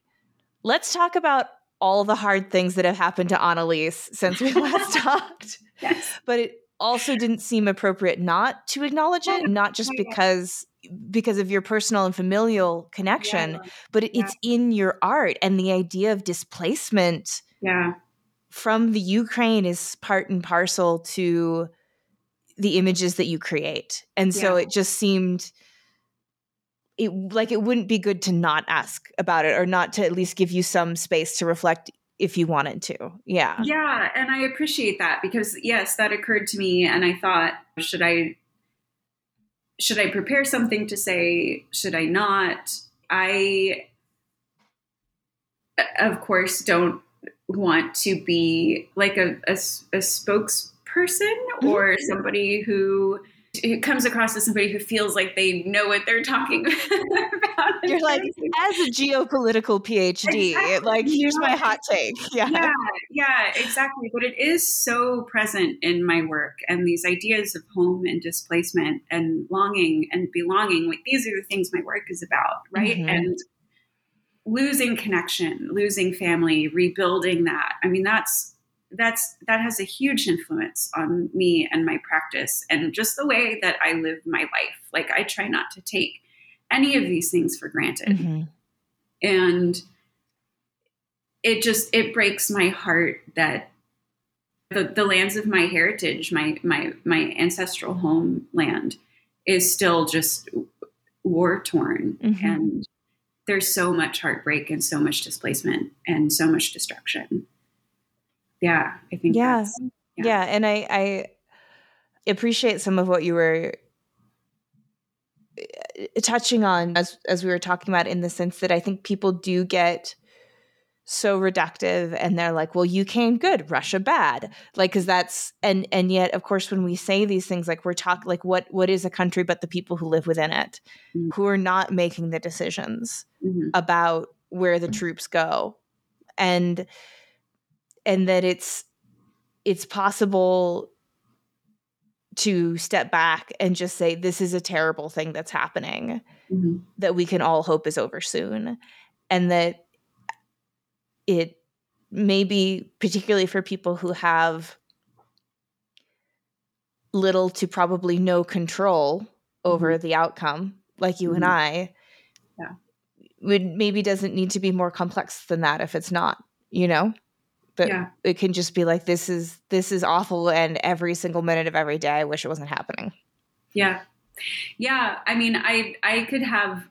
let's talk about all the hard things that have happened to Annalise since we last talked. Yes. But it also didn't seem appropriate not to acknowledge it, not just because because of your personal and familial connection, yeah. but it, yeah. it's in your art and the idea of displacement. Yeah. From the Ukraine is part and parcel to the images that you create. And so yeah. it just seemed it like it wouldn't be good to not ask about it or not to at least give you some space to reflect if you wanted to. Yeah. Yeah, and I appreciate that because yes, that occurred to me and I thought should I should I prepare something to say? Should I not? I, of course, don't want to be like a, a, a spokesperson mm-hmm. or somebody who it comes across as somebody who feels like they know what they're talking about. You're like, as a geopolitical PhD, exactly. like, here's my hot take. Yeah. yeah, yeah, exactly. But it is so present in my work and these ideas of home and displacement and longing and belonging. Like, these are the things my work is about, right? Mm-hmm. And losing connection, losing family, rebuilding that. I mean, that's that's that has a huge influence on me and my practice and just the way that I live my life. Like I try not to take any of these things for granted. Mm-hmm. And it just it breaks my heart that the, the lands of my heritage, my my my ancestral homeland is still just war torn mm-hmm. and there's so much heartbreak and so much displacement and so much destruction yeah, I think yeah. yeah. yeah. And I, I appreciate some of what you were eh, touching on as as we were talking about in the sense that I think people do get so reductive and they're like well ukraine good russia bad like because that's and and yet of course when we say these things like we're talking like what what is a country but the people who live within it mm-hmm. who are not making the decisions mm-hmm. about where the troops go and and that it's it's possible to step back and just say this is a terrible thing that's happening mm-hmm. that we can all hope is over soon and that it maybe particularly for people who have little to probably no control over mm-hmm. the outcome like you mm-hmm. and i yeah would maybe doesn't need to be more complex than that if it's not you know but yeah. it can just be like this is this is awful and every single minute of every day i wish it wasn't happening yeah yeah i mean i i could have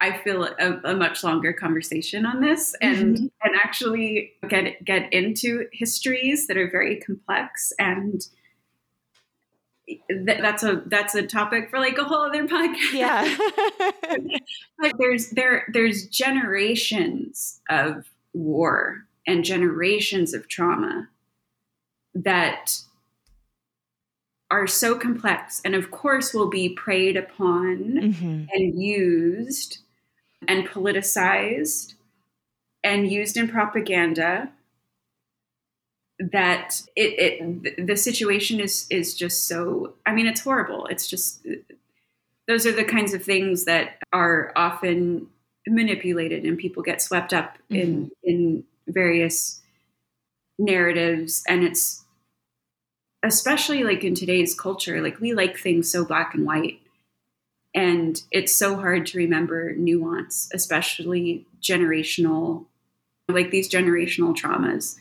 i feel a, a much longer conversation on this and mm-hmm. and actually get get into histories that are very complex and th- that's a that's a topic for like a whole other podcast yeah but there's there there's generations of war and generations of trauma that are so complex and of course will be preyed upon mm-hmm. and used and politicized and used in propaganda that it, it the situation is is just so i mean it's horrible it's just those are the kinds of things that are often manipulated and people get swept up mm-hmm. in in various narratives and it's especially like in today's culture like we like things so black and white and it's so hard to remember nuance especially generational like these generational traumas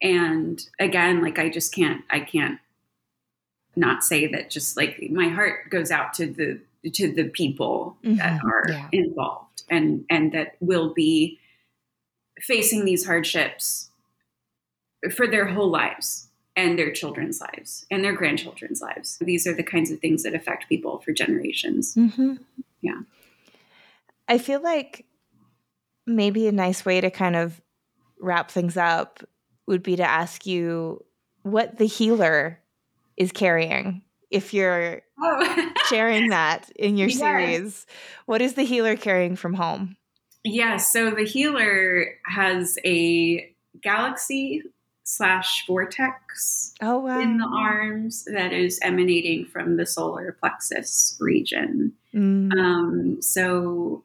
and again like i just can't i can't not say that just like my heart goes out to the to the people mm-hmm. that are yeah. involved and and that will be facing these hardships for their whole lives and their children's lives and their grandchildren's lives these are the kinds of things that affect people for generations mm-hmm. yeah i feel like maybe a nice way to kind of wrap things up would be to ask you what the healer is carrying if you're oh. sharing that in your yes. series. What is the healer carrying from home? Yeah, so the healer has a galaxy slash vortex oh, wow. in the arms that is emanating from the solar plexus region. Mm. Um, so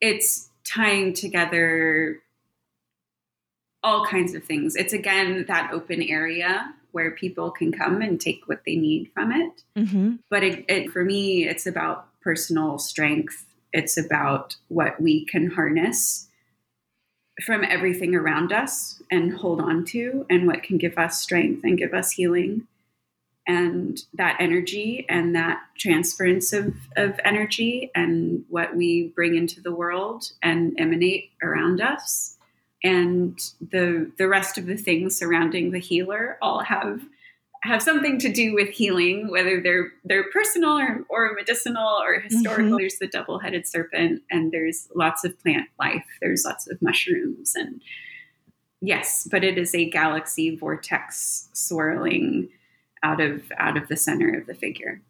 it's tying together all kinds of things. It's again that open area where people can come and take what they need from it. Mm-hmm. But it, it, for me, it's about personal strength. It's about what we can harness from everything around us and hold on to, and what can give us strength and give us healing. And that energy and that transference of, of energy and what we bring into the world and emanate around us and the the rest of the things surrounding the healer all have have something to do with healing, whether they're they're personal or, or medicinal or historical. Mm-hmm. There's the double-headed serpent, and there's lots of plant life. There's lots of mushrooms, and yes, but it is a galaxy vortex swirling out of out of the center of the figure.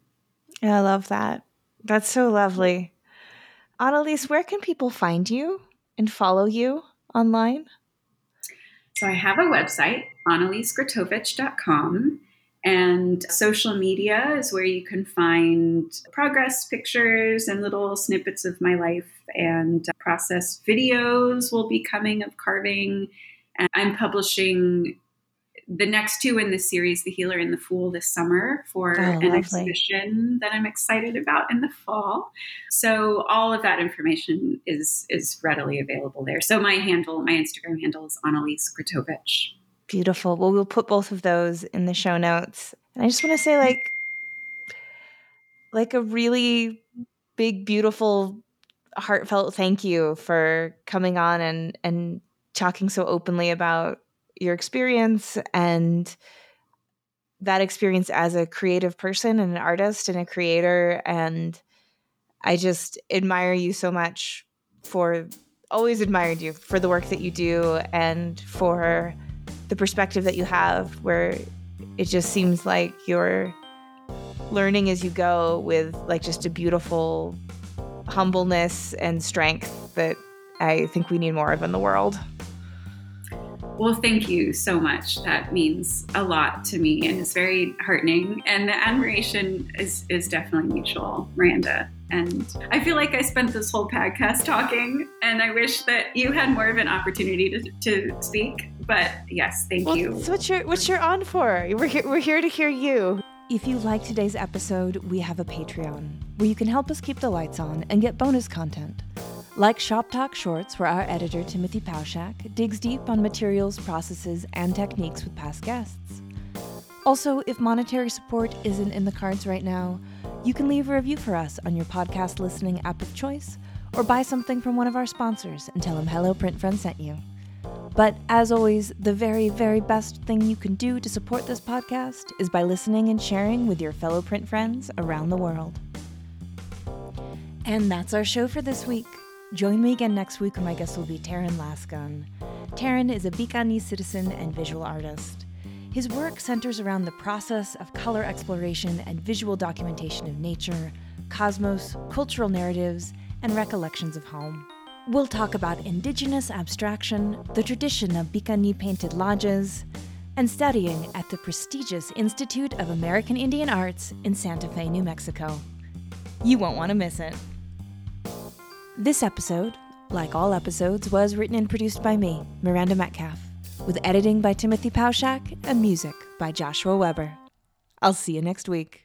I love that. That's so lovely. Annalise, where can people find you and follow you? online? So I have a website, annalisegratovich.com. And social media is where you can find progress pictures and little snippets of my life and process videos will be coming of carving. And I'm publishing the next two in this series, The Healer and the Fool, this summer for oh, an lovely. exhibition that I'm excited about in the fall. So all of that information is is readily available there. So my handle, my Instagram handle is Annalise Gratovich. Beautiful. Well, we'll put both of those in the show notes. And I just want to say, like, like a really big, beautiful, heartfelt thank you for coming on and and talking so openly about your experience and that experience as a creative person and an artist and a creator and i just admire you so much for always admired you for the work that you do and for the perspective that you have where it just seems like you're learning as you go with like just a beautiful humbleness and strength that i think we need more of in the world well, thank you so much. That means a lot to me and it's very heartening. And the admiration is, is definitely mutual, Miranda. And I feel like I spent this whole podcast talking, and I wish that you had more of an opportunity to, to speak. But yes, thank well, you. That's what you're, what you're on for. We're here, we're here to hear you. If you like today's episode, we have a Patreon where you can help us keep the lights on and get bonus content. Like Shop Talk Shorts, where our editor Timothy Pauschak digs deep on materials, processes, and techniques with past guests. Also, if monetary support isn't in the cards right now, you can leave a review for us on your podcast listening app of choice, or buy something from one of our sponsors and tell them Hello Print Friend sent you. But as always, the very, very best thing you can do to support this podcast is by listening and sharing with your fellow print friends around the world. And that's our show for this week. Join me again next week my guest will be Taran Lasgun. Terran is a Piikani citizen and visual artist. His work centers around the process of color exploration and visual documentation of nature, cosmos, cultural narratives, and recollections of home. We'll talk about indigenous abstraction, the tradition of Piikani painted lodges, and studying at the prestigious Institute of American Indian Arts in Santa Fe, New Mexico. You won't want to miss it. This episode, like all episodes, was written and produced by me, Miranda Metcalf with editing by Timothy Pauschak and music by Joshua Weber. I'll see you next week.